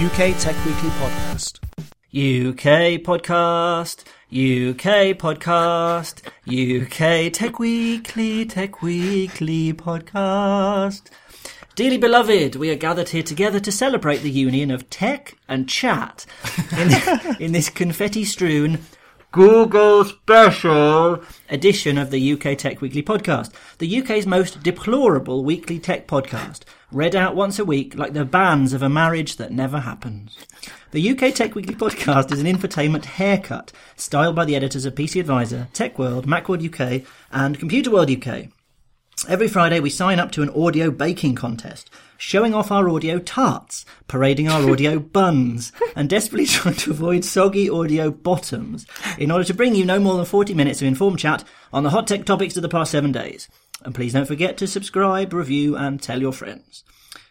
UK Tech Weekly Podcast. UK podcast, UK podcast, UK Tech Weekly, Tech Weekly podcast. Dearly beloved, we are gathered here together to celebrate the union of tech and chat in, in this confetti strewn Google special edition of the UK Tech Weekly podcast, the UK's most deplorable weekly tech podcast, read out once a week like the banns of a marriage that never happens. The UK Tech Weekly podcast is an infotainment haircut styled by the editors of PC Advisor, Techworld, Macworld UK, and Computerworld UK. Every Friday, we sign up to an audio baking contest, showing off our audio tarts, parading our audio buns, and desperately trying to avoid soggy audio bottoms in order to bring you no more than 40 minutes of informed chat on the hot tech topics of the past seven days. And please don't forget to subscribe, review, and tell your friends.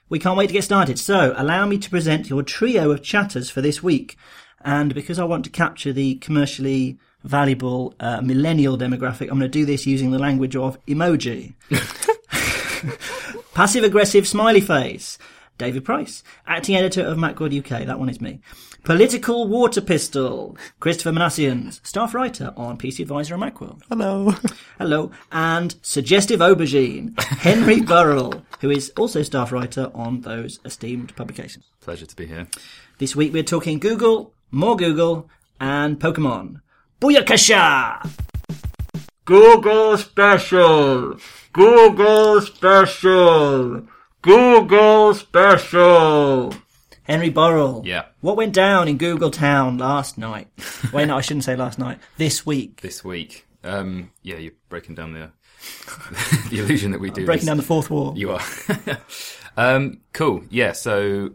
We can't wait to get started, so allow me to present your trio of chatters for this week. And because I want to capture the commercially valuable uh, millennial demographic, I'm going to do this using the language of emoji. Passive aggressive smiley face. David Price, acting editor of Macworld UK. That one is me. Political water pistol. Christopher Minasians, staff writer on PC Advisor and Macworld. Hello. Hello. And suggestive aubergine. Henry Burrell, who is also staff writer on those esteemed publications. Pleasure to be here. This week we're talking Google, more Google, and Pokemon. Booyakasha! Google special! Google special! Google special! Henry Burrell. Yeah. What went down in Google Town last night? Wait, no, I shouldn't say last night. This week. This week, um, yeah, you're breaking down the the illusion that we do. Breaking this. down the fourth wall. You are. um, cool. Yeah. So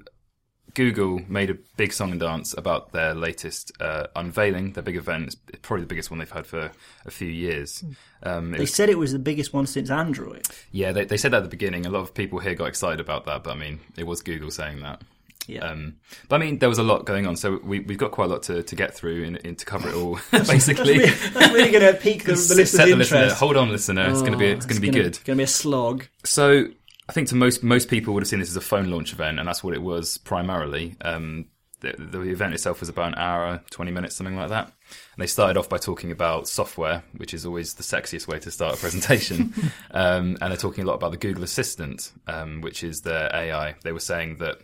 Google made a big song and dance about their latest uh, unveiling, their big event. It's probably the biggest one they've had for a few years. Um, They was- said it was the biggest one since Android. yeah, they, they said that at the beginning. A lot of people here got excited about that, but I mean, it was Google saying that. Yeah. Um, but I mean, there was a lot going on, so we, we've got quite a lot to, to get through in, in to cover it all, basically. That's really going to pique the, the Set listener's the listener. interest. Hold on, listener. It's going to be it's going to be gonna, good. It's going to be a slog. So I think to most most people would have seen this as a phone launch event, and that's what it was primarily. Um, the, the event itself was about an hour, twenty minutes, something like that. And they started off by talking about software, which is always the sexiest way to start a presentation. um, and they're talking a lot about the Google Assistant, um, which is their AI. They were saying that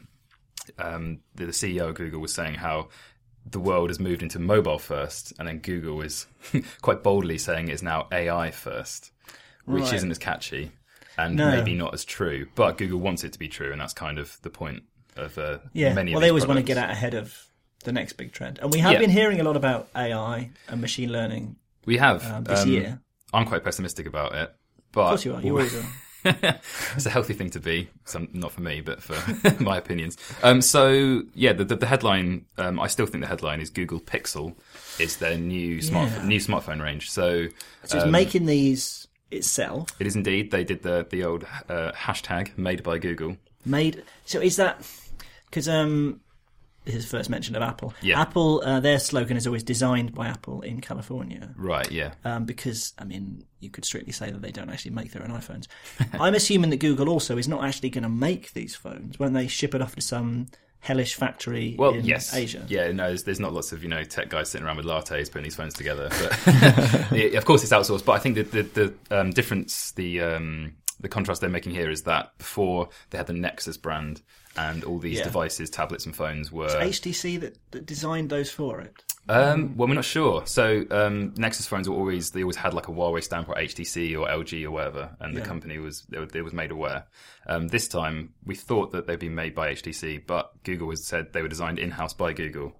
um, the, the CEO of Google was saying how the world has moved into mobile first, and then Google is quite boldly saying it's now AI first, which Right. isn't as catchy and No. maybe not as true. But Google wants it to be true, and that's kind of the point of uh, Yeah. many. well, of they always want to get out ahead of the next big trend. And we have Yeah. been hearing a lot about AI and machine learning We have um, this um, year. I'm quite pessimistic about it, but Of course you are. You always are. it's a healthy thing to be. Some, not for me, but for my opinions. Um, so yeah, the, the, the headline. Um, I still think the headline is Google Pixel. is their new smart Yeah. new smartphone range. So, So it's um, making these itself. it is indeed. They did the the old uh, hashtag made by Google. made. So is that because um, this is first mention of Apple? Yeah. Apple, uh, their slogan is always designed by Apple in California. Right. Yeah. Um, because I mean, you could strictly say that they don't actually make their own iPhones. I'm assuming that Google also is not actually going to make these phones Won't they ship it off to some hellish factory Well, in yes, Asia. Yeah, no, there's, there's not lots of you know tech guys sitting around with lattes putting these phones together. But it- of course, it's outsourced. But I think the the, the um, difference, the um, the contrast they're making here is that before they had the Nexus brand and all these Yeah. devices, tablets and phones were. HTC that, that designed those for it. Um, well, we're not sure. So um, Nexus phones were always they always had like a Huawei stamp or HTC or LG or whatever, and the company was it was- made aware. Um, this time we thought that they'd been made by HTC, but Google has said they were designed in house by Google,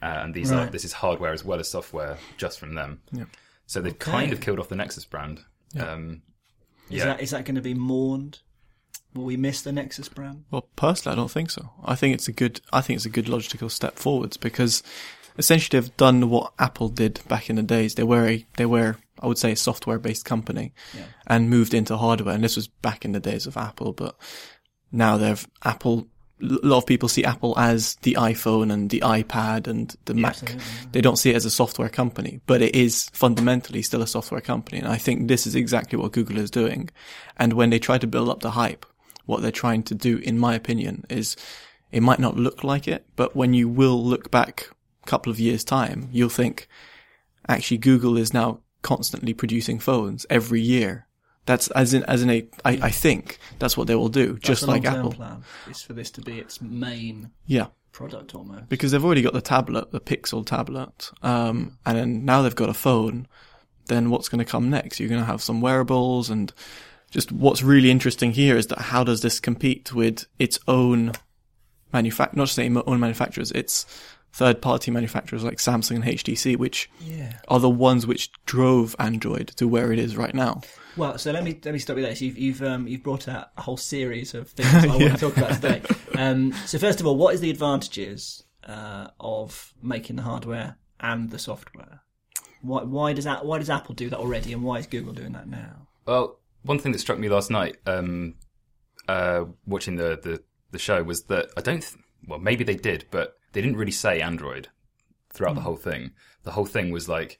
uh, and these are this is hardware as well as software just from them. So they've kind of killed off the Nexus brand. Um, Is Yeah. that is that going to be mourned? Will we miss the Nexus brand? Well, personally, I don't think so. I think it's a good. I think it's a good logical step forwards because essentially they've done what Apple did back in the days. They were a they were I would say a software based company and moved into hardware. And this was back in the days of Apple, but now they've Apple. A lot of people see Apple as the iPhone and the iPad and the Mac. They don't see it as a software company, but it is fundamentally still a software company. And I think this is exactly what Google is doing. And when they try to build up the hype, what they're trying to do, in my opinion, is it might not look like it, but when you will look back a couple of years time, you'll think actually Google is now constantly producing phones every year. That's as in, as in a, I, I think that's what they will do, just That's the like Apple. Plan is for this to be its main Yeah. product almost. Because they've already got the tablet, the Pixel tablet, um, and then now they've got a phone. Then what's going to come next? You're going to have some wearables, and just what's really interesting here is that how does this compete with its own manufact, not just say own manufacturers, its third-party manufacturers like Samsung and HTC, which are the ones which drove Android to where it is right now. Well, so let me let me stop you there. So you've you've um, you've brought out a whole series of things I want to talk about today. Um, so first of all, what is the advantages uh, of making the hardware and the software? Why why does that why does Apple do that already, and why is Google doing that now? Well, one thing that struck me last night, um, uh, watching the, the, the show, was that I don't. Th- well, maybe they did, but they didn't really say Android throughout the whole thing. The whole thing was like,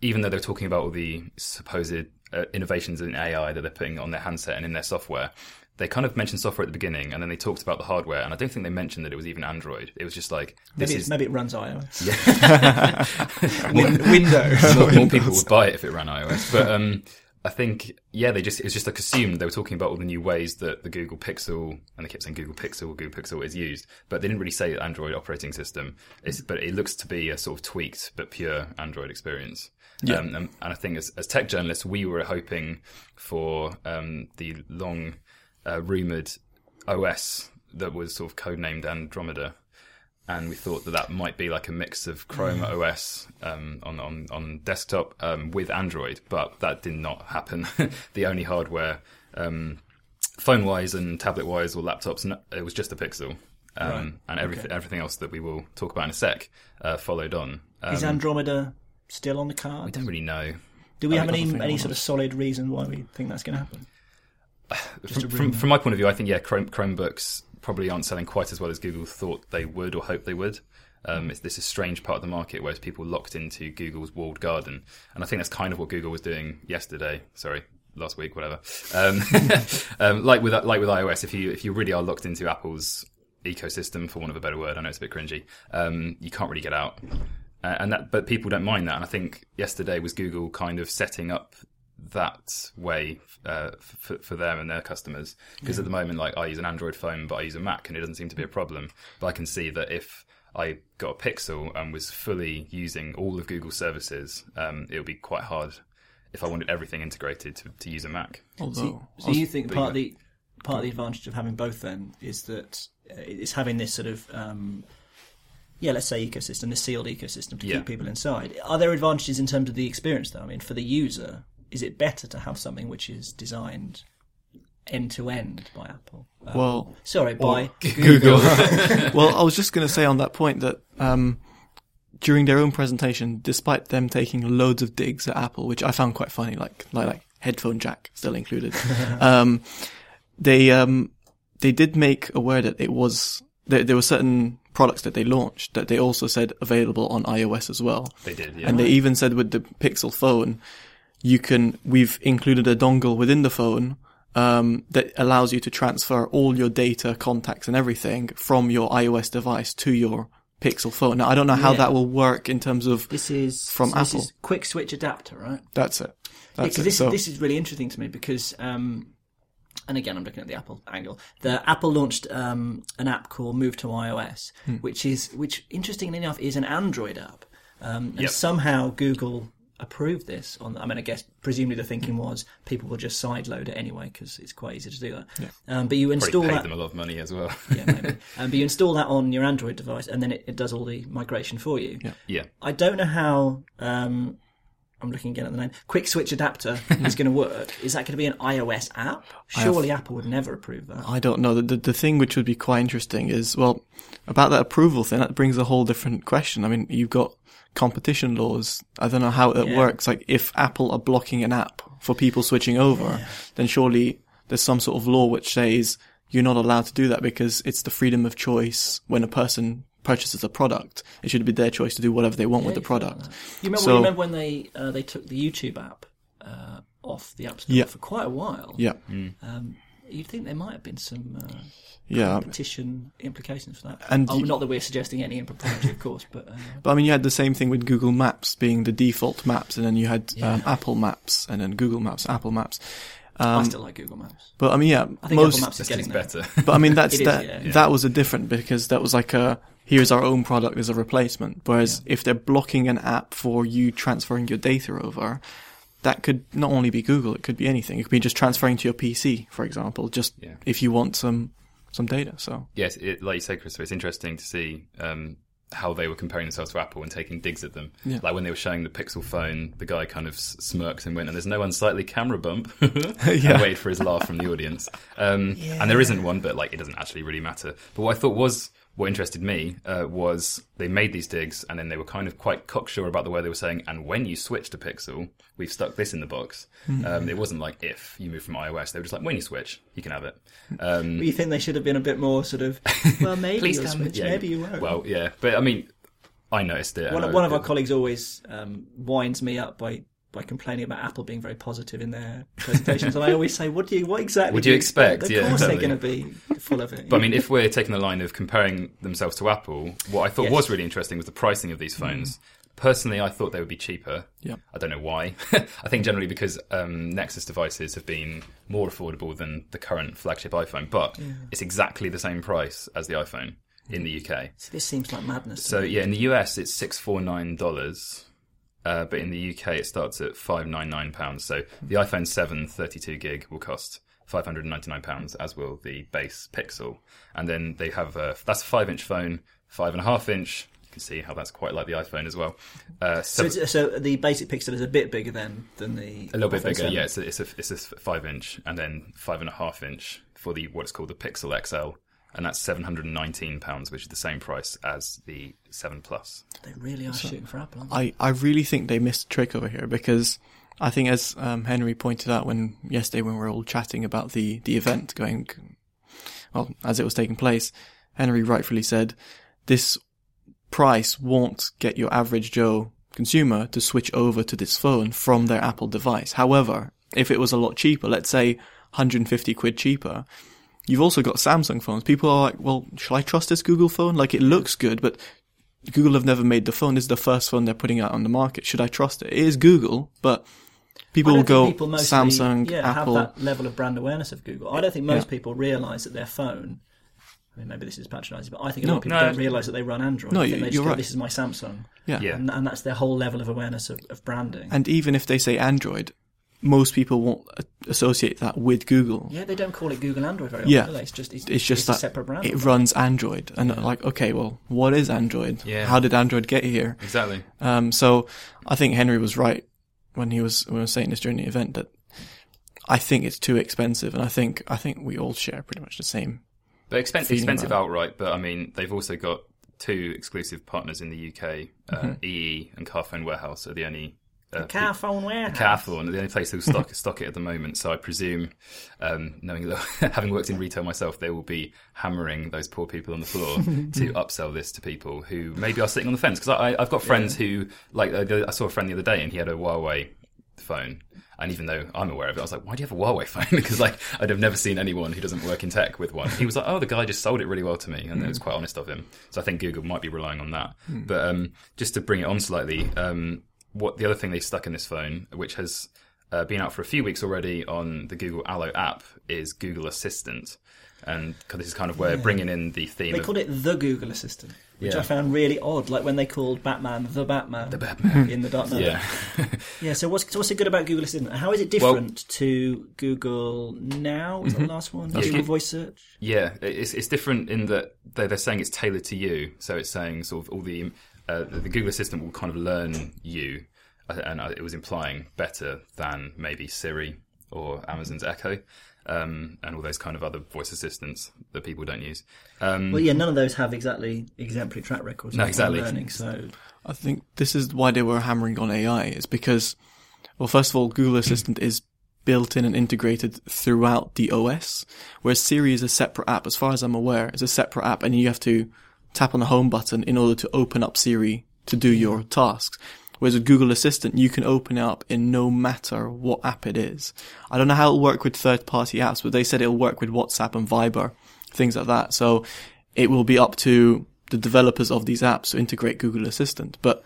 even though they're talking about all the supposed uh, innovations in AI that they're putting on their handset and in their software, they kind of mentioned software at the beginning, and then they talked about the hardware, and I don't think they mentioned that it was even Android. It was just like this Maybe is maybe it runs iOS. Win- Windows. more, more people would buy it if it ran iOS. But um, I think, yeah, they just it was just like assumed they were talking about all the new ways that the Google Pixel and they kept saying Google Pixel, Google Pixel is used, but they didn't really say Android operating system. It's, but it looks to be a sort of tweaked but pure Android experience. Um, and, and I think as, as tech journalists, we were hoping for um, the long uh, rumored OS that was sort of codenamed Andromeda and we thought that that might be like a mix of Chrome OS um, on, on on desktop um, with Android, but that did not happen. the only hardware, um, phone wise and tablet wise or laptops, no, it was just a Pixel, um, and everything everything else that we will talk about in a sec uh, followed on. Um, Is Andromeda still on the card? we don't really know. Do we I have any any sort of solid reason why we think that's going to happen? From, from, from my point of view, I think yeah, Chrome, Chromebooks probably aren't selling quite as well as Google thought they would or hoped they would. Um, it's this is strange part of the market where it's people locked into Google's walled garden, and I think that's kind of what Google was doing yesterday. Sorry, last week, whatever. Um, um, like with like with iOS, if you if you really are locked into Apple's ecosystem, for want of a better word, I know it's a bit cringy, um, you can't really get out. Uh, and that, but people don't mind that, and I think yesterday was Google kind of setting up that way uh, for, for them and their customers. Because at the moment, like I use an Android phone, but I use a Mac, and it doesn't seem to be a problem. But I can see that if I got a Pixel and was fully using all of Google services, um, it would be quite hard if I wanted everything integrated to, to use a Mac. Although, So you think part of the part of the advantage of having both then is that uh, it's having this sort of um, yeah, let's say ecosystem, this sealed ecosystem to Yeah. keep people inside. Are there advantages in terms of the experience though? I mean, for the user, is it better to have something which is designed end to end by Apple? Uh, well, sorry, by Google. well, I was just going to say on that point that um, during their own presentation, despite them taking loads of digs at Apple, which I found quite funny, like like, like headphone jack still included, um, they um, they did make aware that it was there, there were certain products that they launched that they also said available on iOS as well. They did, yeah. And they even said with the Pixel phone, you can, we've included a dongle within the phone, um, that allows you to transfer all your data, contacts and everything from your iOS device to your Pixel phone. Now, I don't know how Yeah. that will work in terms of, this is From so this Apple. is quick switch adapter, right? that's it. That's because it. this So, this is really interesting to me because um, and again, I'm looking at the Apple angle. The Apple launched um, an app called Move to iOS, which is which interestingly enough is an Android app, um, and Yep. somehow Google approved this. On I mean, I guess presumably the thinking was people will just sideload it anyway because it's quite easy to do that. Um, but you Probably install paid that. them a lot of money as well. yeah, maybe. um, but you install that on your Android device, and then it, it does all the migration for you. yeah. I don't know how. Um, I'm looking again at the name. Quick Switch Adapter is going to work. Is that going to be an iOS app? Surely Apple would never approve that. I don't know. The, the the thing which would be quite interesting is well about that approval thing. That brings a whole different question. I mean, you've got competition laws. I don't know how it Yeah. works. Like if Apple are blocking an app for people switching over, then surely there's some sort of law which says you're not allowed to do that because it's the freedom of choice when a person purchases a product. It should be their choice to do whatever they want with the product. You remember, So- you remember when they uh, they took the YouTube app uh, off the App Store Yeah. for quite a while? Yeah, Um, you'd think there might have been some uh, yeah. competition implications for that. And oh, you- not that we're suggesting any impropriety, of course, but uh, But I mean, you had the same thing with Google Maps being the default maps, and then you had um, Apple Maps, and then Google Maps, Apple Maps. I still like Google Maps. But I mean, yeah, I think most. Apple Maps is getting is there. better. But I mean, that's It is, that. yeah. That was a different because that was like a here's our own product as a replacement. Whereas if they're blocking an app for you transferring your data over, that could not only be Google, it could be anything. It could be just transferring to your PC, for example, just Yeah. if you want some some data. So yes, it, like you say, Christopher, it's interesting to see um, how they were comparing themselves to Apple and taking digs at them. Yeah. Like when they were showing the Pixel phone, the guy kind of s- smirked and went, "And there's no unsightly camera bump." Yeah. and waited for his laugh from the audience. Um, And there isn't one, but like it doesn't actually really matter. But what I thought was what interested me uh, was they made these digs and then they were kind of quite cocksure about the way they were saying. And when you switch to Pixel, we've stuck this in the box. Hmm. Um, it wasn't like if you move from iOS, they were just like when you switch, you can have it. Um, But you think they should have been a bit more sort of, well, maybe Please you'll tell me. switch, Yeah. maybe you won't. Well, yeah, but I mean, I noticed it. one, and of- I- one of our colleagues always um, winds me up by, by complaining about Apple being very positive in their presentations, and I always say, "What do you? What exactly? Would do do you expect? Of Yeah, course exactly. they're going to be full of it. But I mean, if we're taking the line of comparing themselves to Apple, what I thought Yes. was really interesting was the pricing of these phones. Personally, I thought they would be cheaper. Yeah. I don't know why. I think generally because um, Nexus devices have been more affordable than the current flagship iPhone, but it's exactly the same price as the iPhone in the UK. So this seems like madness. So yeah, in the US it's six four nine dollars, uh, but in the UK it starts at five nine nine pounds. So the iPhone 7 32 gig will cost five hundred ninety nine pounds, as will the base Pixel. And then they have a that's a five inch phone, five and a half inch. You can see how that's quite like the iPhone as well. Uh, So, it's, so the basic Pixel is a bit bigger then than the a little bit bigger, 7. yeah. It's a, it's a it's a five inch, and then five and a half inch for the what's called the Pixel XL, and that's seven hundred and nineteen pounds, which is the same price as the Seven Plus. They really are shooting for Apple. Aren't they? I, I really think they missed a trick over here because I think as um, Henry pointed out when yesterday when we were all chatting about the, the event going, well, as it was taking place, Henry rightfully said, this price won't get your average Joe consumer to switch over to this phone from their Apple device. However, if it was a lot cheaper, let's say 150 quid cheaper, you've also got Samsung phones. People are like, well, shall I trust this Google phone? Like it looks good, but Google have never made the phone. This is the first phone they're putting out on the market. Should I trust it? It is Google, but people will go people mostly, Samsung, yeah, Apple. have that level of brand awareness of Google. I don't think most Yeah. people realise that their phone. I mean, maybe this is patronising, but I think a No. lot of people No. don't realise that they run Android. No, you- they just you're go, right. This is my Samsung, Yeah. Yeah. and, and that's their whole level of awareness of, of branding. And even if they say Android, most people won't associate that with Google. yeah, they don't call it Google Android very often. Yeah. It's just it's, It's just a that separate brand. it runs Android, and like, okay, well, what is Android? Yeah. How did Android get here? Exactly. Um, so I think Henry was right when he was when he was saying this during the event that I think it's too expensive, and I think I think we all share pretty much the same. But expen- feeling expensive about outright, but I mean, they've also got two exclusive partners in the UK. Uh, EE and Carphone Warehouse are the only. Uh, Car phone warehouse. Carphone are the only place will stock stock it at the moment. So I presume, um, knowing that, having worked in retail myself, they will be hammering those poor people on the floor to upsell this to people who maybe are sitting on the fence. Because I, I've got friends who, like, I saw a friend the other day and he had a Huawei phone. And even though I'm aware of it, I was like, why do you have a Huawei phone? because like I'd have never seen anyone who doesn't work in tech with one. He was like, oh, the guy just sold it really well to me, and it was quite honest of him. So I think Google might be relying on that. But um, just to bring it on slightly, um, what the other thing they stuck in this phone, which has uh, been out for a few weeks already on the Google Allo app, is Google Assistant, and this is kind of where bringing in the theme. They of, called it the Google Assistant, which Yeah. I found really odd. Like when they called Batman the Batman, the Batman in the Dark Knight. yeah. Yeah, so what's so what's it good about Google Assistant? How is it different to Google Now? Was that the last one? Google good. Voice Search. Yeah, it's it's different in that they're, they're saying it's tailored to you. So it's saying sort of all the uh, the Google Assistant will kind of learn you, uh, and uh, it was implying better than maybe Siri or Amazon's Echo, um, and all those kind of other voice assistants that people don't use. Um, Well, yeah, none of those have exactly exemplary track records. No, of exactly. Learning, so I think this is why they were hammering on AI is because, well, first of all, Google Assistant is built in and integrated throughout the OS, whereas Siri is a separate app. As far as I'm aware, it's a separate app, and you have to tap on the home button in order to open up Siri to do your tasks. Whereas with Google Assistant, you can open it up in no matter what app it is. I don't know how it'll work with third-party apps, but they said it'll work with WhatsApp and Viber, things like that. So it will be up to the developers of these apps to integrate Google Assistant. But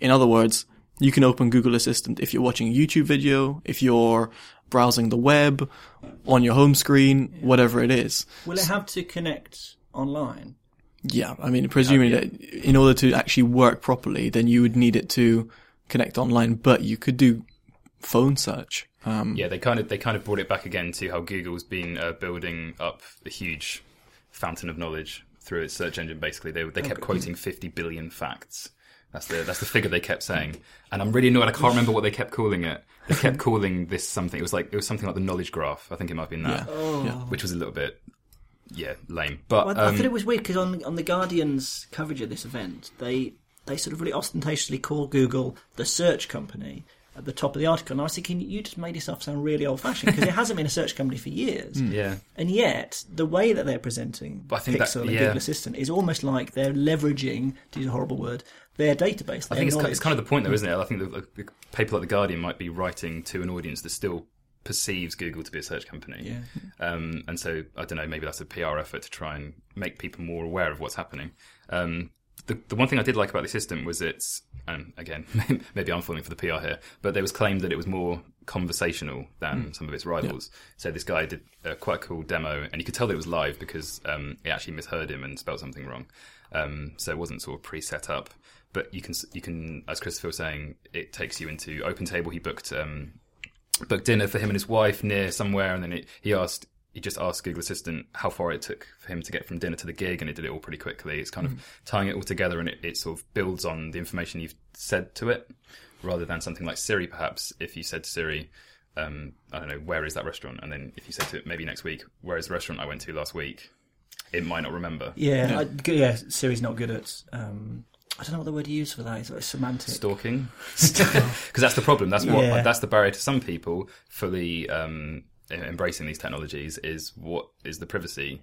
in other words, you can open Google Assistant if you're watching a YouTube video, if you're browsing the web, on your home screen, whatever it is. will it have to connect online? Yeah, I mean, presuming that in order to actually work properly, then you would need it to connect online, but you could do phone search. Um, yeah, they kind of they kind of brought it back again to how Google's been uh, building up a huge fountain of knowledge through its search engine. Basically, they they kept quoting fifty billion facts. That's the that's the figure they kept saying, and I'm really annoyed. I can't remember what they kept calling it. They kept calling this something. It was like it was something like the knowledge graph. I think it might have been that, yeah. which was a little bit yeah lame. But Well, I um, thought it was weird because on on the Guardian's coverage of this event, they they sort of really ostentatiously call Google the search company at the top of the article, and I was thinking you just made yourself sound really old fashioned because it hasn't been a search company for years. yeah. And yet, the way that they're presenting I think that- Pixel and yeah. Google Assistant is almost like they're leveraging, to use a horrible word, their database. I think it's, ki- knowledge. it's kind of the point, though, isn't it? I think the, the paper like the Guardian might be writing to an audience that still perceives Google to be a search company. Yeah. Um, and so I don't know, maybe that's a PR effort to try and make people more aware of what's happening. Um, the, the one thing I did like about the system was it's, and again, maybe I'm falling for the PR here, but there was claimed that it was more conversational than some of its rivals. So this guy did a quite a cool demo, and you could tell that it was live because um, it actually misheard him and spelled something wrong. Um, so it wasn't sort of pre-set up. But you can, you can, as Christopher was saying, it takes you into OpenTable. He booked um, booked dinner for him and his wife near somewhere, and then it, he asked, he just asked Google Assistant how far it took for him to get from dinner to the gig, and it did it all pretty quickly. It's kind of tying it all together, and it, it sort of builds on the information you've said to it, rather than something like Siri. Perhaps if you said to Siri, um, I don't know, where is that restaurant, and then if you said to it maybe next week, where is the restaurant I went to last week, it might not remember. Yeah, yeah. I, g- yeah. Siri's not good at. Um, I don't know what the word you use for that. It's like semantic. stalking because that's the problem that's what Yeah. that's the barrier to some people fully um embracing these technologies is what is the privacy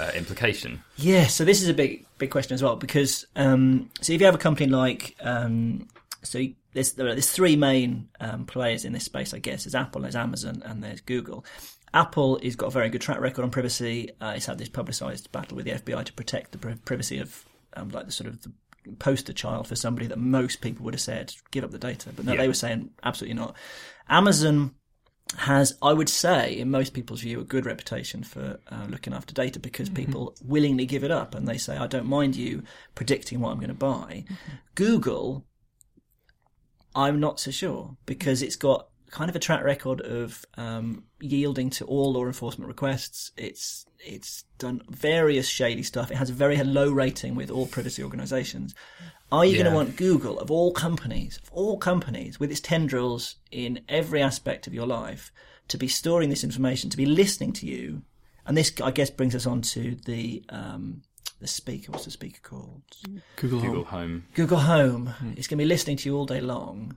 uh, implication Yeah, so this is a big big question as well because um, so if you have a company like um, so there's there are there's three main um, players in this space, I guess. There's Apple, there's Amazon, and there's Google. Apple has got a very good track record on privacy. Uh, it's had this publicised battle with the FBI to protect the pri- privacy of um, like the sort of the poster child for somebody that most people would have said give up the data, but no, Yeah. they were saying absolutely not. Amazon has, I would say, in most people's view, a good reputation for uh, looking after data because people willingly give it up and they say, I don't mind you predicting what I'm going to buy. Google, I'm not so sure because it's got kind of a track record of um, yielding to all law enforcement requests. It's it's done various shady stuff. It has a very low rating with all privacy organisations. Are you going to want Google, of all companies, of all companies, with its tendrils in every aspect of your life, to be storing this information, to be listening to you? And this, I guess, brings us on to the um, the speaker. What's the speaker called? Google, google Home. home Google Home. It's going to be listening to you all day long.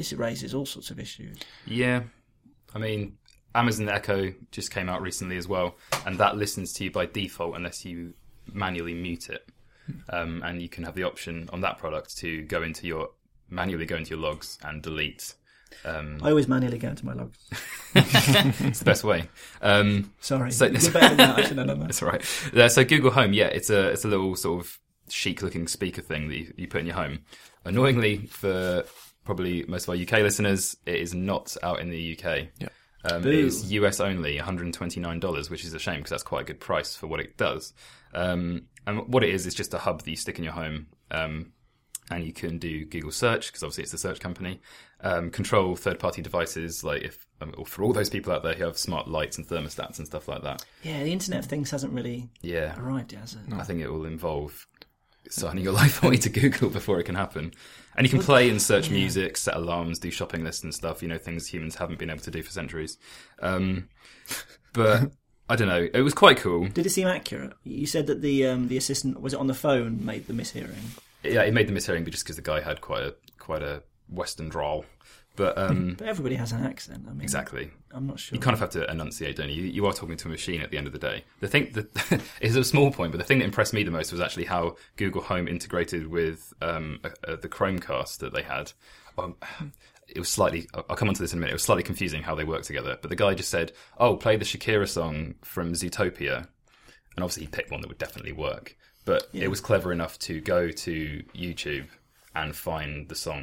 This raises all sorts of issues. yeah i mean amazon echo just came out recently as well and that listens to you by default unless you manually mute it um, and you can have the option on that product to go into your manually go into your logs and delete um, I always manually go into my logs. it's the best way um, Sorry, So- you're better than that. I should have done that. That's right. Uh, so Google Home, yeah, it's a it's a little sort of chic-looking speaker thing that you, you put in your home. Annoyingly, for probably most of our UK listeners, it is not out in the UK. Yeah. Um, it's US only, $129, which is a shame because that's quite a good price for what it does. Um, and what it is, is just a hub that you stick in your home. Um, and you can do Google search because obviously it's the search company. Um, control third-party devices, like if um, or for all those people out there who have smart lights and thermostats and stuff like that. Yeah, the Internet of Things hasn't really Yeah, arrived yet, has it? I think it will involve signing your life away to Google before it can happen. And you can play and search music, set alarms, do shopping lists and stuff. You know, things humans haven't been able to do for centuries. Um, but I don't know. It was quite cool. Did it seem accurate? You said that the um, the assistant was it on the phone made the mishearing. Yeah, it made the mishearing, but just because the guy had quite a quite a Western drawl. But um, But everybody has an accent. I mean, exactly. I'm not sure. You kind of have to enunciate, don't you? You are talking to a machine at the end of the day. The thing that is a small point, but the thing that impressed me the most was actually how Google Home integrated with um, uh, the Chromecast that they had. Um, it was slightly. I'll come on to this in a minute. It was slightly confusing how they work together. But the guy just said, "Oh, play the Shakira song from Zootopia," and obviously he picked one that would definitely work. But it was clever enough to go to YouTube and find the song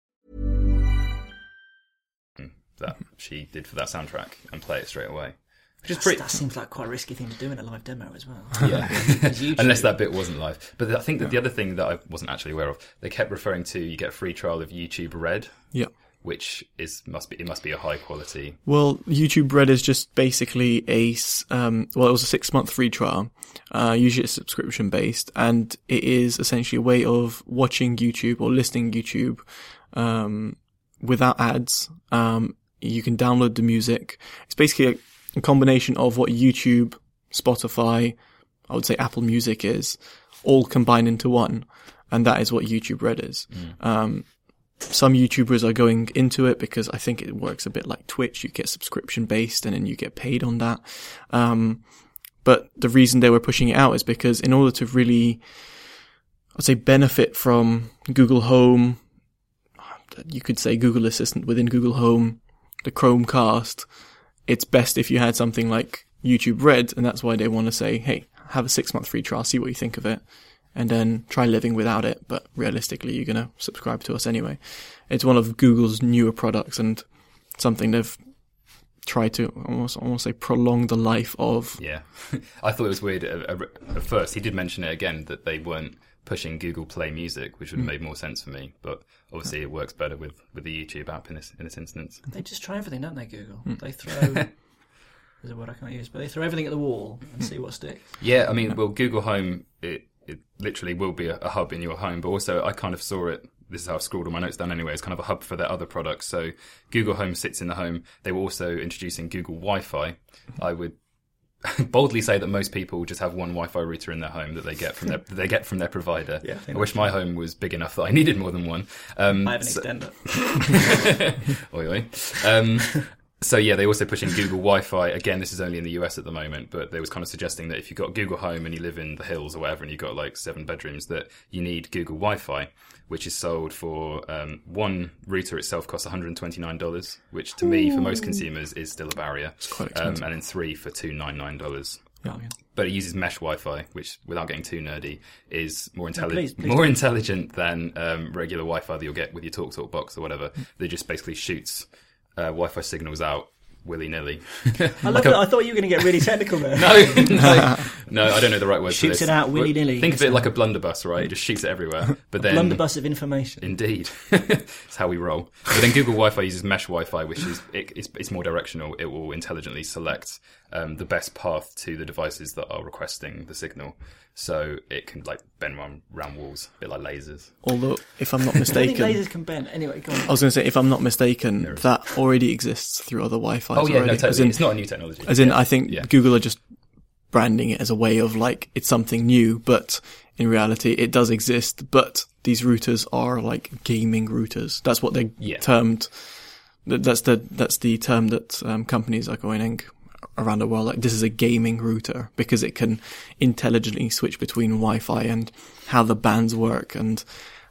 That she did for that soundtrack and play it straight away. Which is pretty. that seems like quite a risky thing to do in a live demo as well. Yeah, unless that bit wasn't live. But I think that the other thing that I wasn't actually aware of, they kept referring to you get a free trial of YouTube Red, Yeah. which is must be it must be a high quality. Well, YouTube Red is just basically a um, well, it was a six month free trial. Uh, usually it's subscription based and it is essentially a way of watching YouTube or listening YouTube, um, without ads. Um, you can download the music. It's basically a, a combination of what YouTube, Spotify, I would say Apple Music is, all combined into one. And that is what YouTube Red is. Um, some YouTubers are going into it because I think it works a bit like Twitch. You get subscription based and then you get paid on that. Um, but the reason they were pushing it out is because in order to really, I'd say benefit from Google Home, you could say Google Assistant within Google Home, the Chromecast, it's best if you had something like YouTube Red. And that's why they want to say, Hey, have a six month free trial, see what you think of it and then try living without it. But realistically, you're going to subscribe to us anyway. It's one of Google's newer products and something they've tried to almost, almost say prolong the life of. Yeah, I thought it was weird at, at at first. He did mention it again that they weren't pushing Google Play Music, which would have Mm. made more sense for me. But obviously, it works better with, with the YouTube app in this in this instance. They just try everything, don't they, Google? Hmm. They throw. is a word I can't use, but they throw everything at the wall and see what sticks. Yeah, I mean, well, Google Home it it literally will be a, a hub in your home, but also I kind of saw it. This is how I've scrawled all my notes down anyway. It's kind of a hub for their other products. So Google Home sits in the home. They were also introducing Google Wi-Fi. I would boldly say that most people just have one Wi-Fi router in their home that they get from their they get from their provider. Yeah, I I, wish my home was big enough that I needed more than one. Um, I have an so- extender. oi, oi. Um, so yeah, they also push in Google Wi-Fi. Again, this is only in the US at the moment, but they was kind of suggesting that if you've got Google Home and you live in the hills or whatever, and you've got like seven bedrooms, that you need Google Wi-Fi, which is sold for um, one router itself costs one hundred twenty nine dollars, which to me, for most consumers, is still a barrier. It's quite um, expensive. and then three for two nine nine dollars. Yeah, yeah. But it uses mesh Wi-Fi, which, without getting too nerdy, is more intelligent, please more intelligent than um, regular Wi-Fi that you'll get with your TalkTalk box or whatever. They just basically shoots uh, Wi-Fi signals out willy nilly. I love that. I thought you were going to get really technical there. no, no, no, I don't know the right word. for Shoots this. it out willy-nilly. Think of it like a blunderbuss, right? It just shoots it everywhere. But then Blunderbuss of information. Indeed, it's how we roll. But then Google Wi-Fi uses mesh Wi-Fi, which is it, it's, it's more directional. It will intelligently select um, the best path to the devices that are requesting the signal, so it can like bend around, round walls, a bit like lasers. Although, if I'm not I think mistaken, lasers can bend. Anyway, go on. I was going to say, if I'm not mistaken, that already exists through other Wi-Fi. Oh yeah, already. no, totally. in, it's not a new technology. As in, Yeah. I think Yeah. Google are just branding it as a way of like it's something new, but in reality, it does exist. But these routers are like gaming routers. That's what they Yeah. termed. That's the that's the term that um, companies are coining around the world. Like this is a gaming router because it can intelligently switch between Wi-Fi and how the bands work and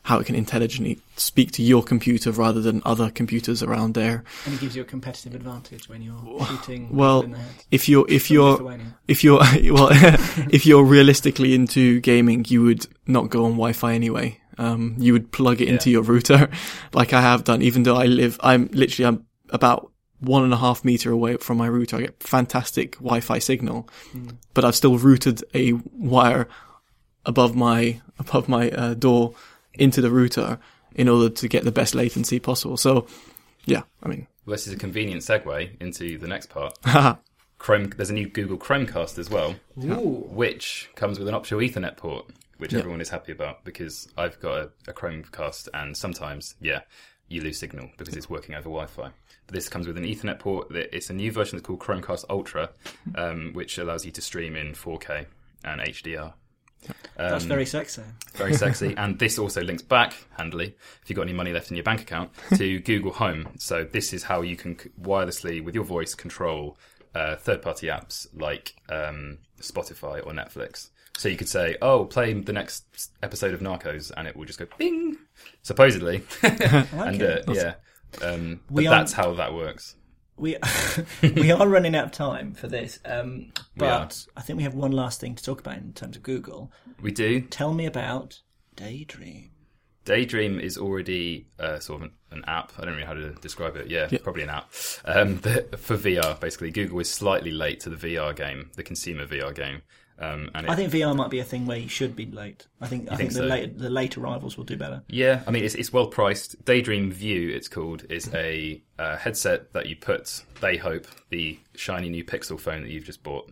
how it can intelligently speak to your computer rather than other computers around there. And it gives you a competitive advantage when you're shooting Well, in the head. if you're if you're if you're well if you're realistically into gaming, you would not go on Wi-Fi anyway. Um, you would plug it into your router, like I have done. Even though I live, I'm literally I'm about one and a half meter away from my router. I get fantastic Wi-Fi signal, but I've still routed a wire above my above my uh, door into the router in order to get the best latency possible. So, yeah, I mean, Well, this is a convenient segue into the next part. Chrome. There's a new Google Chromecast as well, Ooh. which comes with an optional Ethernet port, which Yeah. everyone is happy about because I've got a, a Chromecast, and sometimes, yeah, you lose signal because it's working over Wi-Fi. This comes with an Ethernet port. that- It's a new version that's called Chromecast Ultra, um, which allows you to stream in 4K and HDR. That's Um, very sexy. very sexy. and this also links back, handily, if you've got any money left in your bank account, to Google Home. So this is how you can wirelessly, with your voice, control uh, third-party apps like um, Spotify or Netflix. So you could say, "Oh, play the next episode of Narcos," and it will just go "bing," supposedly, and uh, yeah. Um, but are- that's how that works. We we are running out of time for this, um, but I think we have one last thing to talk about in terms of Google. We do. Tell me about Daydream. Daydream is already uh, sort of an, an app. I don't really know how to describe it. Yeah, Yeah. probably an app um, for VR. Basically, Google is slightly late to the VR game, the consumer VR game. Um, and it, I think VR might be a thing where you should be late. I think I think, think the so? late the late arrivals will do better. yeah, I mean it's, it's well priced. Daydream View, it's called, is a uh, headset that you put. They hope the shiny new Pixel phone that you've just bought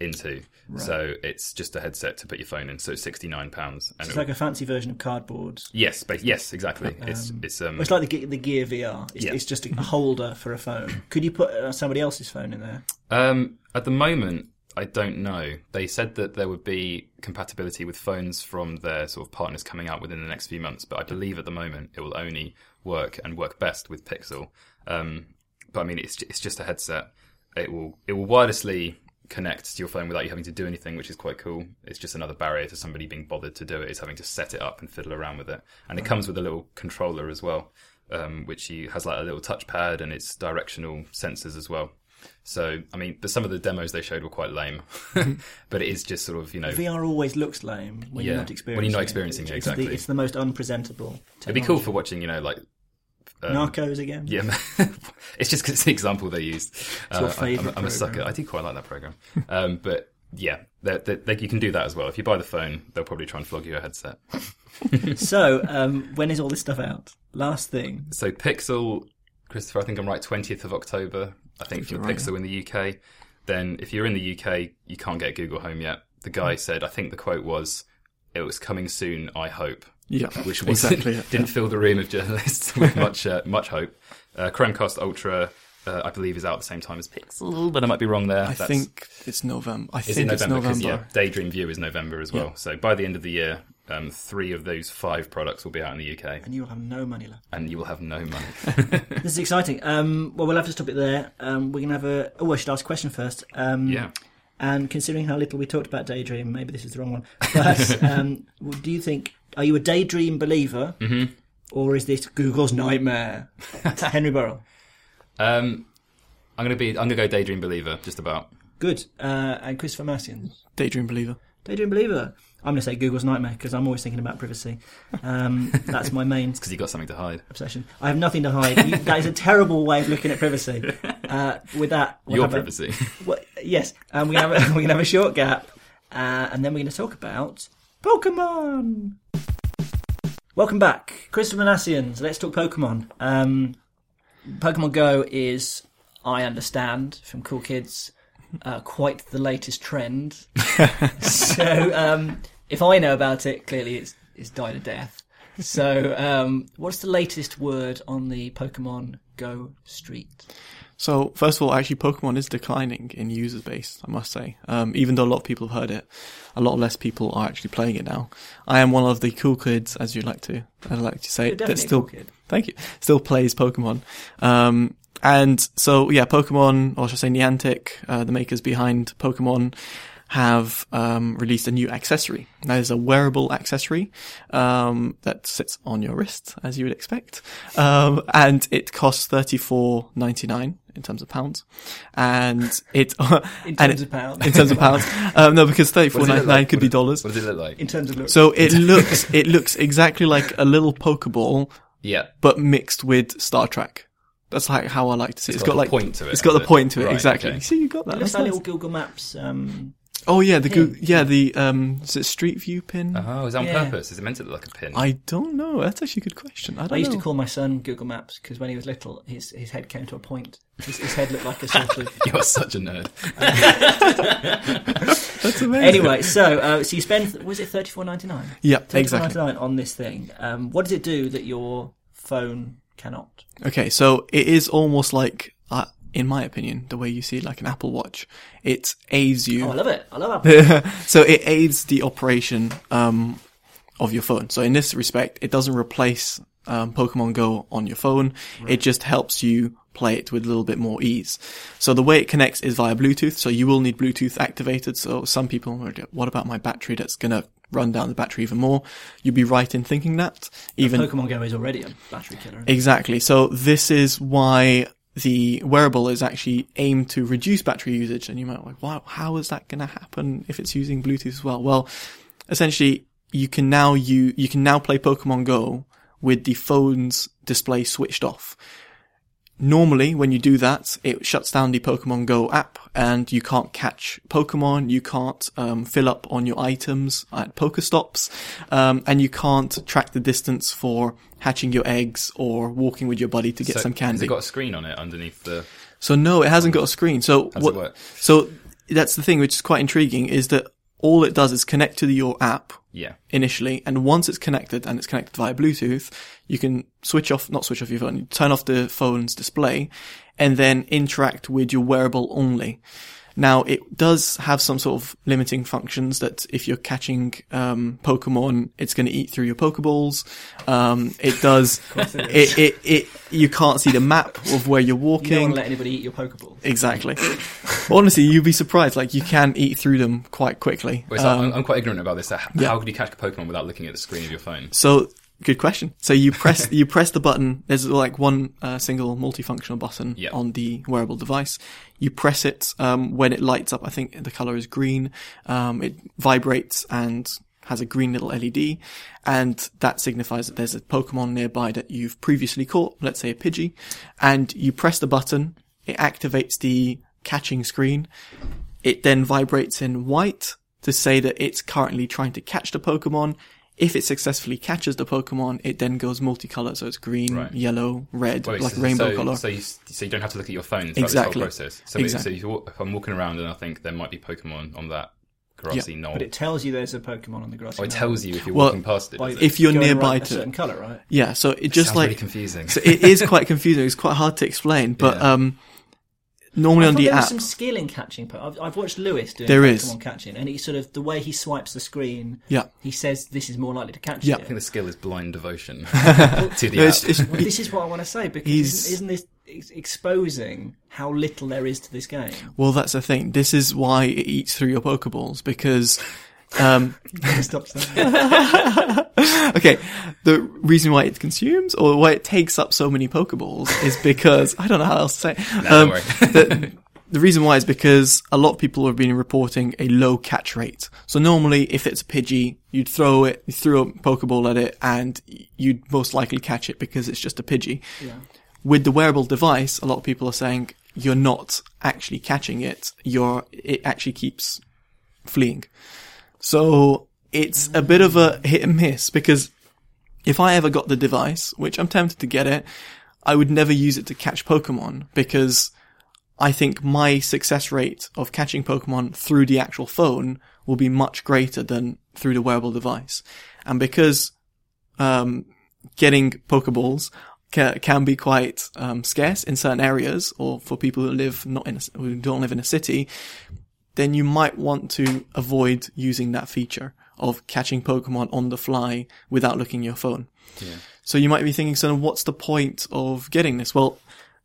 into. So it's just a headset to put your phone in. So it's sixty nine pounds. And It's it- like a fancy version of cardboard. yes, ba- yes, exactly. it's it's um, It's like the, the Gear VR. It's, Yeah. it's just a holder for a phone. Could you put uh, somebody else's phone in there? Um, at the moment, I don't know. They said that there would be compatibility with phones from their sort of partners coming out within the next few months, but I believe at the moment it will only work and work best with Pixel. Um, but I mean, it's it's just a headset. It will it will wirelessly connect to your phone without you having to do anything, which is quite cool. It's just another barrier to somebody being bothered to do it is having to set it up and fiddle around with it. And it comes with a little controller as well, um, which you, has like a little touchpad and it's directional sensors as well. So, I mean, but some of the demos they showed were quite lame, but it is just sort of, you know, VR always looks lame when Yeah, you're not when experiencing you're not it. experiencing it, It's exactly. The, it's the most unpresentable. it'd be cool for watching, you know, like, um, Narcos again. yeah, it's just it's the example they used. Uh, your I- favourite I'm, I'm a sucker. I do quite like that program. Um, but yeah, they they you can do that as well. If you buy the phone, they'll probably try and flog you a headset. So, um, when is all this stuff out? Last thing. So Pixel, Christopher, I think I'm right. Twentieth of October, I think for you're right, Pixel in the UK. Then, if you're in the UK, you can't get Google Home yet. The guy Hmm. said, I think the quote was, "It was coming soon. I hope." Yeah, which exactly. it, didn't fill the room of journalists with much uh, much hope. Uh, Chromecast Ultra uh, I believe, is out at the same time as Pixel, but I might be wrong there. I That's- think it's November. I think it it's November? 'Cause, November. yeah, Daydream View is November as well. Yeah. So by the end of the year, um, three of those five products will be out in the UK, And you will have no money left. and you will have no money. This is exciting. Um, well, we'll have to stop it there. Um, we're going to have a. Oh, I should ask a question first. Um, Yeah. And considering how little we talked about Daydream, maybe this is the wrong one. But um, do you think. Are you a Daydream believer? Mhm. Or is this Google's nightmare? Henry Burrell. Um, I'm gonna be. I'm gonna go Daydream Believer. Just about. Good. Uh, and Christopher Massian. Daydream Believer. Daydream believer. I'm going to say Google's nightmare because I'm always thinking about privacy. Um, that's my main Because you got something to hide. obsession. I have nothing to hide. You, that is a terrible way of looking at privacy. Uh, with that, we'll Your have a- privacy. well, yes, um, we're gonna have a, we're gonna have a short gap, uh, and then we're gonna talk about Pokemon. Welcome back, Christopher Minasians. Let's talk Pokemon. Um, Pokemon Go is, I understand from Cool Kids, uh, quite the latest trend. so, um, if I know about it, clearly it's it's died a death. So, um, what's the latest word on the Pokemon Go street? So first of all, actually, Pokemon is declining in user base. I must say, um, even though a lot of people have heard it, a lot less people are actually playing it now. I am one of the cool kids, as you like to, I like to say, You're that still, cool kid. thank you, still plays Pokemon. Um, and so yeah, Pokemon, or should I say Niantic, uh, the makers behind Pokemon, have um, released a new accessory. That is a wearable accessory um, that sits on your wrist, as you would expect, um, and it costs thirty four ninety nine in terms of pounds, and it In and terms it- of pounds. in terms of pounds. Um, no, because thirty four What does it ninety look nine like? could be What- dollars. What does it look like? In terms of look. So it looks it looks exactly like a little Pokeball, Yeah. but mixed with Star Trek. That's like how I like to see it. It's It's got got the like point to it, It's got the it? point to it Right, exactly. okay. See, you got that. It looks That's like nice. little Google Maps. Um, Oh yeah, the pin. Goo- yeah the um is it Street View pin? Oh, is that on Yeah. purpose? Is it meant to look like a pin? I don't know. That's actually a good question. I don't I used know. to call my son Google Maps because when he was little, his his head came to a point. His, his head looked like a sort of. You're such a nerd. That's amazing. anyway, so uh, so you spend was it thirty four ninety nine? Yeah, thirty four exactly. ninety nine on this thing. Um, what does it do that your phone cannot? Okay, so it is almost like, uh, in my opinion, the way you see like an Apple Watch. It aids you. Oh, I love it. I love Apple. so it aids the operation um, of your phone. So in this respect, it doesn't replace um, Pokemon Go on your phone. It just helps you play it with a little bit more ease. So the way it connects is via Bluetooth. So you will need Bluetooth activated. So some people what about my battery that's going to run down the battery even more? You'd be right in thinking that. Even Pokemon Go is already a battery killer. Exactly. So this is why the wearable is actually aimed to reduce battery usage. And you might like, wow, how is that going to happen if it's using Bluetooth as well? Well, essentially, you can now you you can now play Pokemon Go with the phone's display switched off. Normally, when you do that, it shuts down the Pokemon Go app and you can't catch Pokemon, you can't um, fill up on your items at Pokestops, um, and you can't track the distance for hatching your eggs or walking with your buddy to get So, some Has candy. it got a screen on it underneath the? So no, it hasn't got a screen. So what? So that's the thing, which is quite intriguing, is that all it does is connect to your app Yeah. initially, and once it's connected and it's connected via Bluetooth, you can switch off, not switch off your phone, you turn off the phone's display, and then interact with your wearable only. Now, it does have some sort of limiting functions that if you're catching um, Pokemon, it's going to eat through your Pokeballs. Um, it does. it, it, it, you can't see the map of where you're You don't walking. let anybody eat your Pokeball. Exactly. Honestly, you'd be surprised. Like you can eat through them quite quickly. Wait, so Um, I'm, I'm quite ignorant about this. How, yeah. how could you catch a Pokemon without looking at the screen of your phone? So good question. So you press you press the button. There's like one uh, single multifunctional button Yeah. on the wearable device. You press it um, when it lights up. I think the color is green. Um, it vibrates and has a green little LED, and that signifies that there's a Pokemon nearby that you've previously caught. Let's say a Pidgey, and you press the button. It activates the catching screen. It then vibrates in white to say that it's currently trying to catch the Pokemon. If it successfully catches the Pokemon, it then goes multicolor, so it's green, Right. yellow, red, Wait, like so, rainbow so, color. So you, so you don't have to look at your phone throughout Exactly. this whole process. So, Exactly. so if, if I'm walking around and I think there might be Pokemon on that grassy knoll, But it tells you there's a Pokemon on the grassy or it knoll. tells you if you're Well, walking past it. It? if you're going nearby around a to certain it. colour, right? Yeah, so it just like really confusing. so it is quite confusing. It's quite hard to explain, but Yeah. um, normally I on the there was app. some skill in catching. Po- I've, I've watched Lewis doing There Pokemon is. catching, and he sort of the way he swipes the screen. Yeah. he says this is more likely to catch Yeah. I think the skill is blind devotion to No, the it's- app. it's- Well, this is what I want to say because He's- isn't, isn't this exposing how little there is to this game? Well, that's the thing. This is why it eats through your Pokeballs because. Um, Stop saying okay, the reason why it consumes or why it takes up so many Pokeballs is because I don't know how else to say. it. No, don't worry. the, the reason why is because a lot of people have been reporting a low catch rate. So normally, if it's a Pidgey, you'd throw it, you throw a Pokeball at it, and you'd most likely catch it because it's just a Pidgey. With the wearable device, a lot of people are saying you're not actually catching it. You're it actually keeps fleeing. So it's a bit of a hit and miss because if I ever got the device, which I'm tempted to get it, I would never use it to catch Pokemon because I think my success rate of catching Pokemon through the actual phone will be much greater than through the wearable device. And because, um, getting Pokeballs ca- can be quite, um, scarce in certain areas or for people who live not in a, who don't live in a city, then you might want to avoid using that feature of catching Pokemon on the fly without looking at your phone. So you might be thinking, so what's the point of getting this? Well,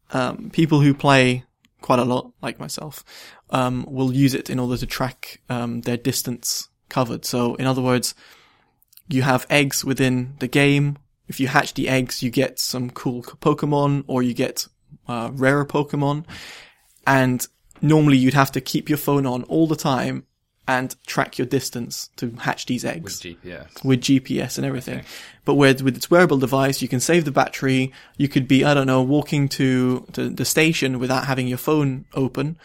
um, people who play quite a lot, like myself, um, will use it in order to track um, their distance covered. So, in other words, you have eggs within the game. If you hatch the eggs, you get some cool Pokemon, or you get uh, rarer Pokemon. And normally, you'd have to keep your phone on all the time and track your distance to hatch these eggs with GPS. with GPS and everything. But with with its wearable device, you can save the battery. You could be, I don't know, walking to, to the station without having your phone open,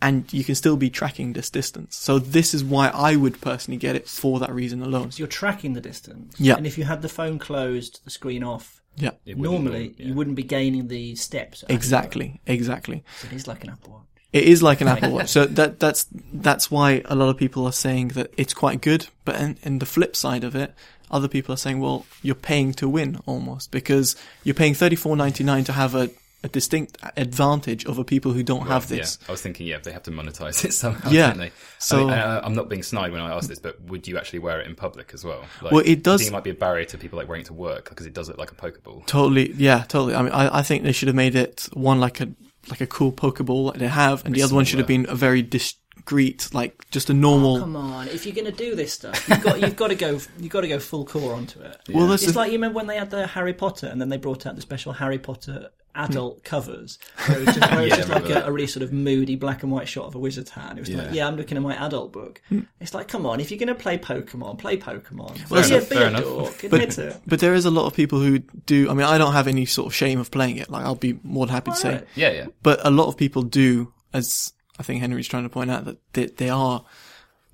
and you can still be tracking this distance. So this is why I would personally get it for that reason alone. So you're tracking the distance. Yeah. And if you had the phone closed, the screen off, Yeah, normally go- yeah. you wouldn't be gaining the steps. exactly, exactly. So it is like an Apple Watch. It is like an Apple Watch. So that that's that's why a lot of people are saying that it's quite good. But in, in the flip side of it, other people are saying, well, you're paying to win almost because you're paying thirty four ninety nine to have a, a distinct advantage over people who don't have this. Yeah, I was thinking, yeah, they have to monetize it somehow, Yeah, don't they? so- I mean, I, uh, I'm not being snide when I ask this, but would you actually wear it in public as well? Like, Well, it I does- think it might be a barrier to people like wearing it to work because it does look like a Pokeball. Totally, yeah, totally. I mean, I, I think they should have made it one like a like a cool Pokeball that they have, and the other one should have been a very discreet, like just a normal. Oh, Come on, if you're going to do this stuff, you've got you've got to go you've got to go full core onto it. Well, that's it's the- like you remember when they had the Harry Potter, and then they brought out the special Harry Potter adult covers, where it was just, where it was just like a, a really sort of moody black and white shot of a wizard's hat. It was like, Yeah. yeah, I'm looking at my adult book. Hmm. It's like, come on, if you're going to play Pokemon, play Pokemon. Fair be enough, a, be fair a enough. dork, admit it. But there is a lot of people who do. I mean, I don't have any sort of shame of playing it. Like, I'll be more than happy to say. Yeah, yeah. But a lot of people do, as I think Henry's trying to point out, that they, they are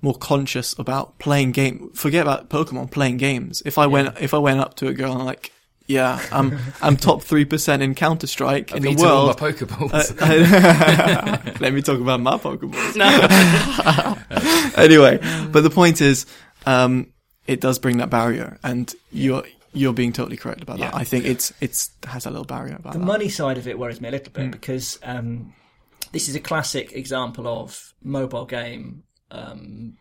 more conscious about playing game. Forget about Pokemon, playing games. If I went, if I went up to a girl and like, yeah, I'm I'm top three percent in Counter Strike in I've the eaten all my world. Pokeballs. Uh, let me talk about my Pokeballs. No. anyway, but the point is, um, it does bring that barrier, and you're you're being totally correct about that. Yeah. I think it's it's has a little barrier about The that. money side of it worries me a little bit Hmm. because um, this is a classic example of mobile game um,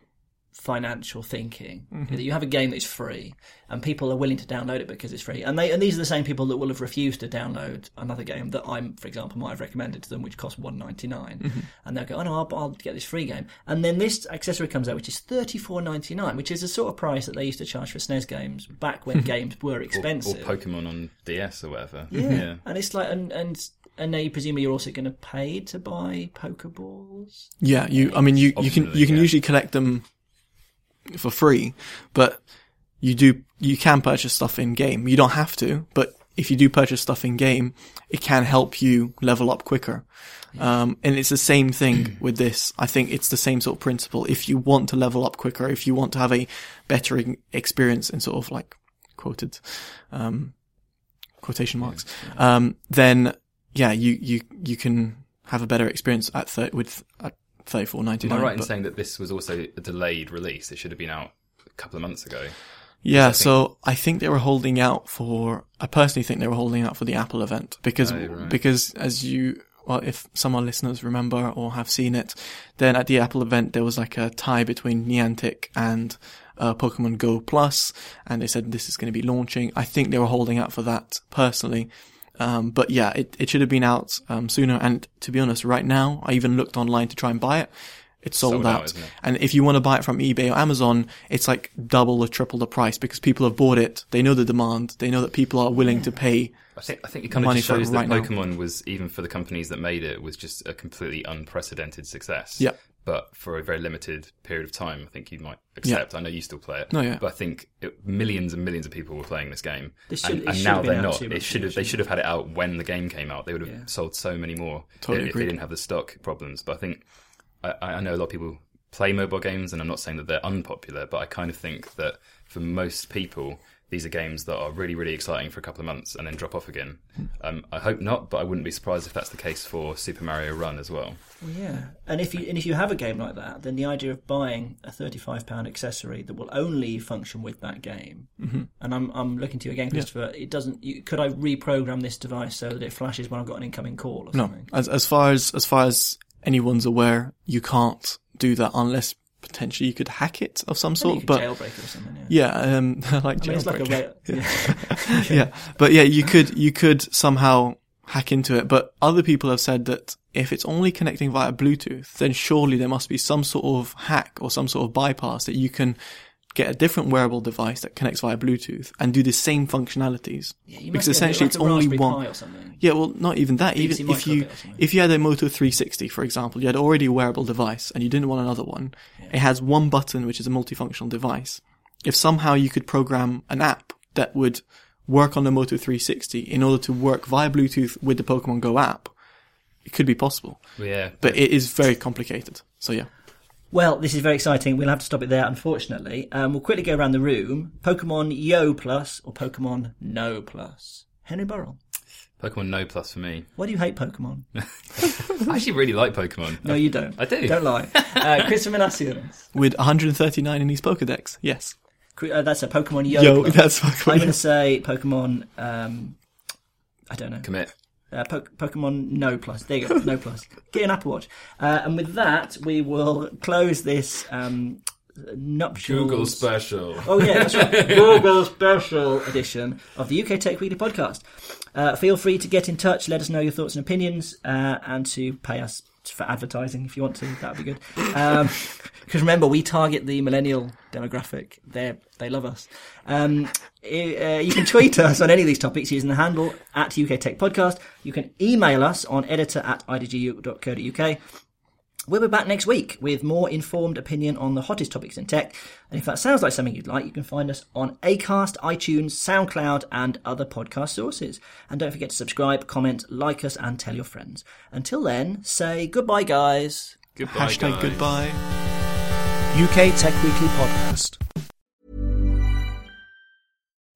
financial thinking. Mm-hmm. You have a game that's free, and people are willing to download it because it's free. And they and these are the same people that will have refused to download another game that I'm, for example, might have recommended to them, which costs one ninety Mm-hmm. and they'll go, "Oh no, I'll, I'll get this free game." And then this accessory comes out, which is thirty four ninety nine, which is the sort of price that they used to charge for SNES games back when games were or, or expensive. Pokemon on DS or whatever. Yeah. And it's like, and and and now you presumably you're also going to pay to buy Pokeballs. Yeah, you. I mean, you you can you can yeah. usually collect them for free, but you do you can purchase stuff in game. You don't have to, but if you do purchase stuff in game, it can help you level up quicker. Um, and it's the same thing with this. I think it's the same sort of principle. If you want to level up quicker, if you want to have a better experience in sort of like quoted, um, quotation marks, um, then yeah, you, you, you can have a better experience at thir- with at thirty four ninety Am I nine. right in saying that this was also a delayed release? It should have been out a couple of months ago. Yeah, I think- so I think they were holding out for. I personally think they were holding out for the Apple event because Oh, right. because as you well, if some of our listeners remember or have seen it, then at the Apple event there was like a tie between Niantic and uh, Pokemon Go Plus, and they said this is going to be launching. I think they were holding out for that personally. Um, but yeah, it, it should have been out um, sooner. And to be honest, right now, I even looked online to try and buy it. It's sold, Sold out, out. it? And if you want to buy it from eBay or Amazon, it's like double or triple the price because people have bought it. They know the demand. They know that people are willing to pay. I think I think it kind of Money just for it shows right now. that Pokemon was even for the companies that made it was just a completely unprecedented success. Yeah. But for a very limited period of time, I think you might accept. I know you still play it. No, yeah. But I think it, millions and millions of people were playing this game, This should- and, and now they're not. It should have. They should have had it out when the game came out. They would have Yeah. sold so many more Totally if, if they didn't have the stock problems. But I think I, I know a lot of people play mobile games, and I'm not saying that they're unpopular, but I kind of think that for most people, these are games that are really, really exciting for a couple of months and then drop off again. Um, I hope not, but I wouldn't be surprised if that's the case for Super Mario Run as well. Well, yeah, and if you and if you have a game like that, then the idea of buying a thirty-five pound accessory that will only function with that game, Mhm. and I'm I'm looking to you again, Christopher. It doesn't. You, could I reprogram this device so that it flashes when I've got an incoming call or No, something? as as far as as far as anyone's aware, you can't do that unless potentially you could hack it of some sort. but jailbreak or something, yeah. um, I like I mean, like jailbreak. ra- yeah, but yeah, you could you could somehow hack into it. But other people have said that if it's only connecting via Bluetooth, then surely there must be some sort of hack or some sort of bypass that you can get a different wearable device that connects via Bluetooth and do the same functionalities. Yeah, you because must be able to do essentially it's only one. Yeah, well, not even that. BBC Even if you bit or something. if you had a Moto 360, for example, you had already a wearable device and you didn't want another one. It has one button, which is a multifunctional device. If somehow you could program an app that would work on the Moto 360 in order to work via Bluetooth with the Pokemon Go app, it could be possible. Yeah, But it is very complicated. So yeah. Well, this is very exciting. We'll have to stop it there, unfortunately. Um, we'll quickly go around the room. Pokemon Yo Plus or Pokemon No Plus? Henry Burrell. Pokemon No Plus for me. Why do you hate Pokemon? I actually really like Pokemon. No, you don't. I do. Don't lie. Uh, Christopher Minasian. With 139 in his Pokedex, yes. Uh, that's a Pokemon Yo. Yo, Plus. that's Pokemon I'm going to say Pokemon. Um, I don't know. Commit. Uh, po- Pokemon No Plus. There you go. No Plus. Get an Apple Watch. Uh, and with that, we will close this um, nuptials. Google special. Oh yeah, that's right. Google special edition of the UK Tech Weekly podcast. Uh, feel free to get in touch. Let us know your thoughts and opinions, uh, and to pay us for advertising if you want to. That would be good. Because remember, we target the millennial demographic. They they love us. Um, uh, you can tweet us on any of these topics using the handle at UK Tech Podcast. You can email us on editor at idgu.co.uk. We'll be back next week with more informed opinion on the hottest topics in tech. And if that sounds like something you'd like, you can find us on Acast, iTunes, SoundCloud, and other podcast sources. And don't forget to subscribe, comment, like us, and tell your friends. Until then, say goodbye, guys. Goodbye, Hashtag guys. goodbye. UK Tech Weekly Podcast.